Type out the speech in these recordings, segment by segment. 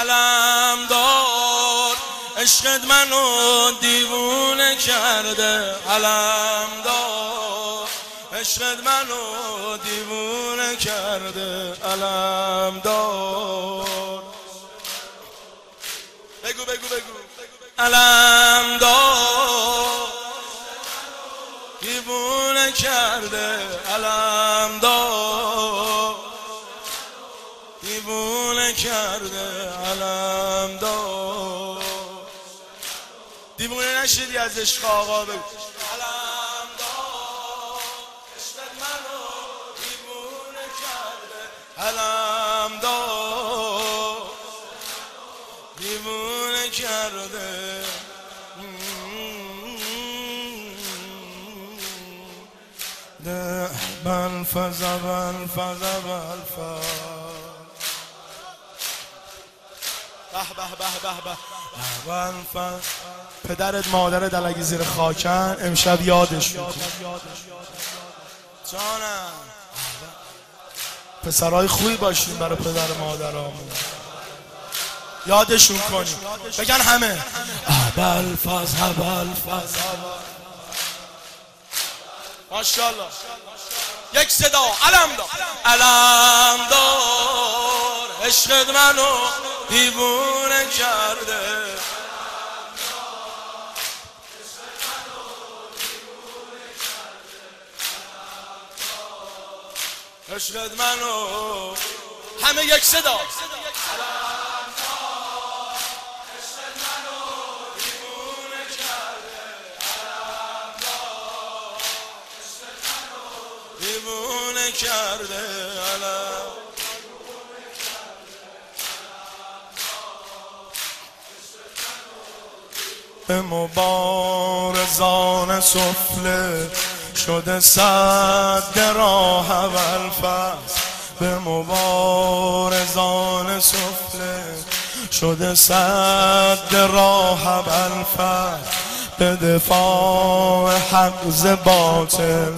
علم دار. عشقت منو دیوونه کرده. علم دار. عشقت منو دیوونه کرده. علم دار. بگو بگو بگو. علم دار. دیوونه کرده. علم دار. کرده علم دار. دیوونه نشدی از عشق آقا بگو. علم دار دیوونه کرده. علم دار. دیوونه کرده. ده بل فزا بل فزا به به به به پدرت مادرت دلگی زیر خاکن امشب یادش میکن جانم. پسرهای خوبی باشین برای پدر مادرامون. یادشون کنیم بگن همه. اول فاز اول فاز. ماشاءالله. یک صدا. علم دار. علم دار. عشقت منو دیوونه کرده. عشقت منو همه یک صدا. دیوونه کرده. مبارزان سفله شده صد راه اول فصل. به مبارزان سفله شده صد راه اول فصل. به دفاع حق ز باطل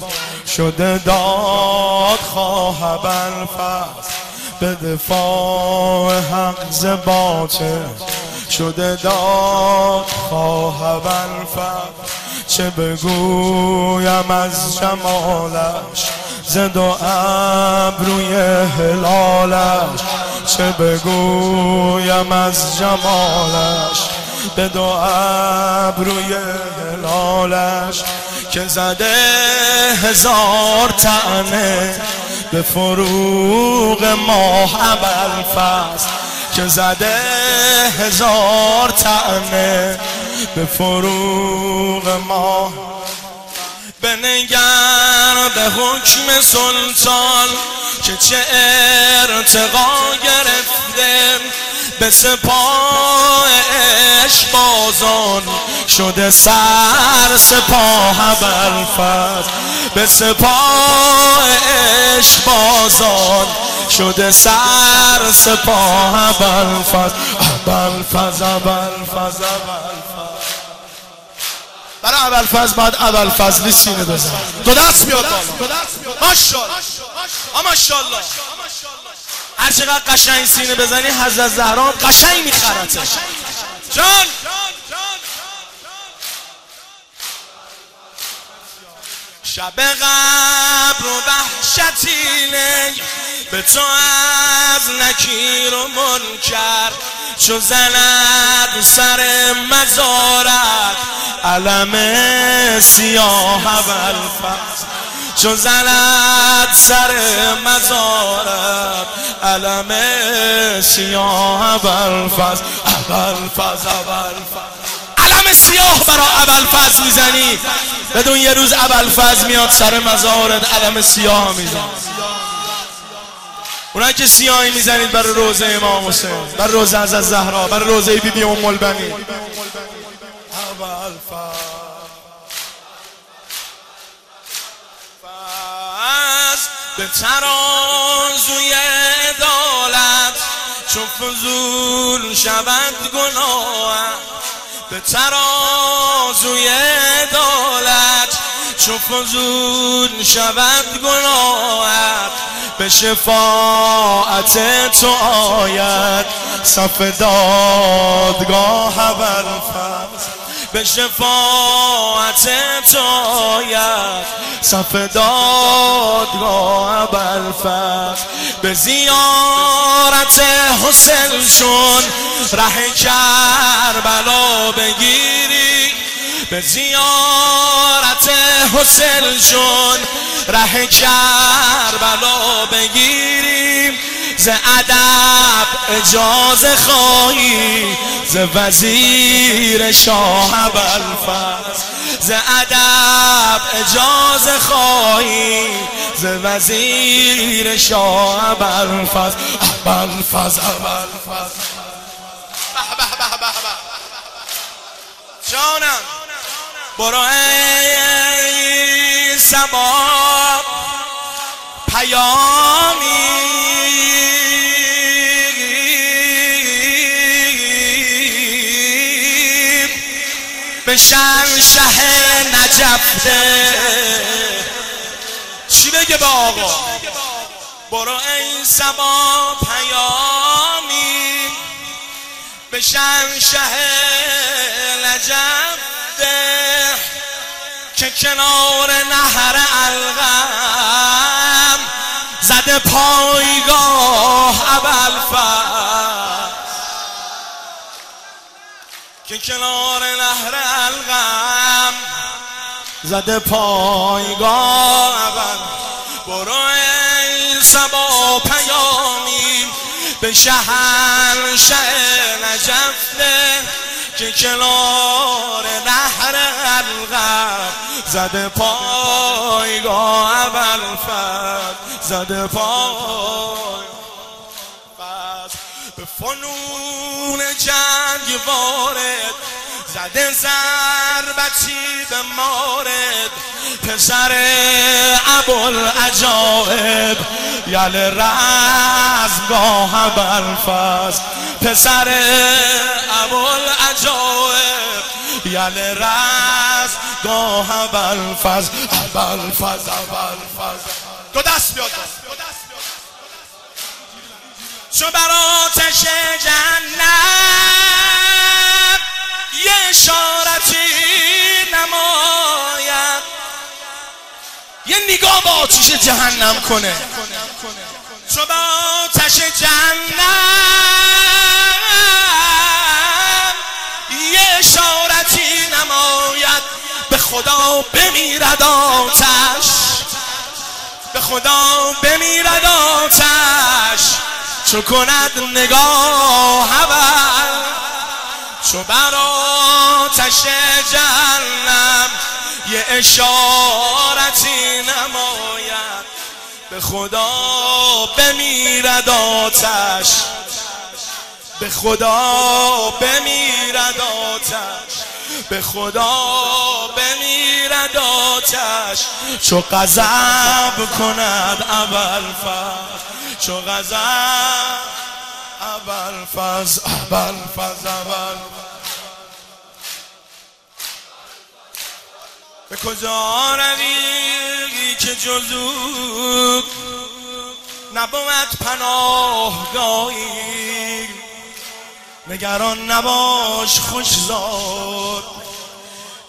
شده داد خواه فصل. به دفاع حق ز باطل شده داد خواه اول فصل چه بگویم از جمالش زد و ابروی هلالش. چه بگویم از جمالش به دو ابروی هلالش. که زده هزار تنه به فروغ ماه اول فصل. که زده هزار تنه به فروغ ماه بنگر به حکم سلطان که چه ارتقا گرفته. به سپاه عشق بازان شده سر سپاه ابرفز به سپاه عشق بازان شده سر سپاه ابرفز ابرفز ابرفز برای اول فضل باید اول فضلی سینه بزن دو دست بیاد بالا. ماشاءالله. ماشاءالله. هر چقدر قشنگ سینه بزنی حضرت زهرا قشنگ میخرته. جان. شب قبر و وحشتینه به تو از نکیر و منکر چو زند سر مزارت علم سیاه اول چو زند سر مزارت علم سیاه اول فصل اول فصل علم سیاه برا اول فصل می‌زنی. بدون یه روز اول فصل میاد سر مزارت علم سیاه میزن اونایی که سیاهی می‌زنید برای روزه امام حسین برای روزه از زهرا برای روزه بی بی ام البنی به ترازوی عدالت چون فضول شود گناه. به ترازوی عدالت چون فضول شود گناهت به شفاعت تو آید. صف دادگاه فصل به شفاعت توید صف دادگاه فصل به زیارت حسن شون ره کربلا بگیری. به زیارت حسن شون ره کربلا بگیریم. ز ادب اجازه خواهی. ز وزیر شاه ابوالفضل. ز ادب اجازه خواهی. ز وزیر شاه ابوالفضل. ابوالفضل ابوالفضل. جانم برو ای سبا پیامی. به شه نجفته چی بگه با آقا؟ برو این سبا پیامی. به شه نجفته که کنار نهر الغم زده پایگاه که کنار نهر الغم زده پایگاه برو ای سبا پیامی به شهر شهر نجفته که کنار زده پایگاه اول زده پای به فنون جنگ وارد زده ضربتی به مارد. پسر عبال عجائب یل رزمگاه برفز پسر عبال عجائب یل رزمگاه برفز ابلفز ابلفز دو دست بیاد چو بر آتش جهنم یه اشارتی نماید. یه نگاه با آتش جهنم کنه. چو بر آتش خدا بمیرد آتش. به خدا بمیرد آتش. چو کند نگاه اول چو بر آتش جهنم یه اشارتی نماید. به خدا بمیرد آتش. به خدا بمیرد آتش. به خدا بمیرد آتش. چو غضب کند اول فرد چو غزل اول فز اول فز اول به کجا روی که جزو نبود پناهگاهی؟ نگران نباش خوش زاد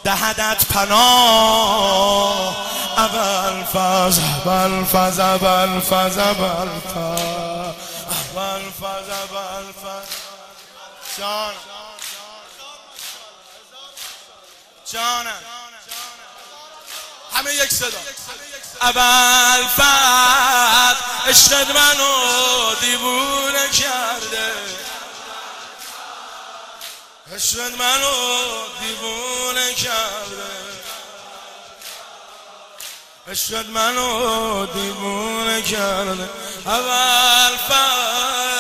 دهدت پناه. اول فاز اول فاز اول فاز اول فاز. اول فاز جان. همه یک صدا. اول فاز. عشقت منو دیوونه کرده عشقت منو دیوونه کرده. عشقت منو دیوونه کرده. اول فر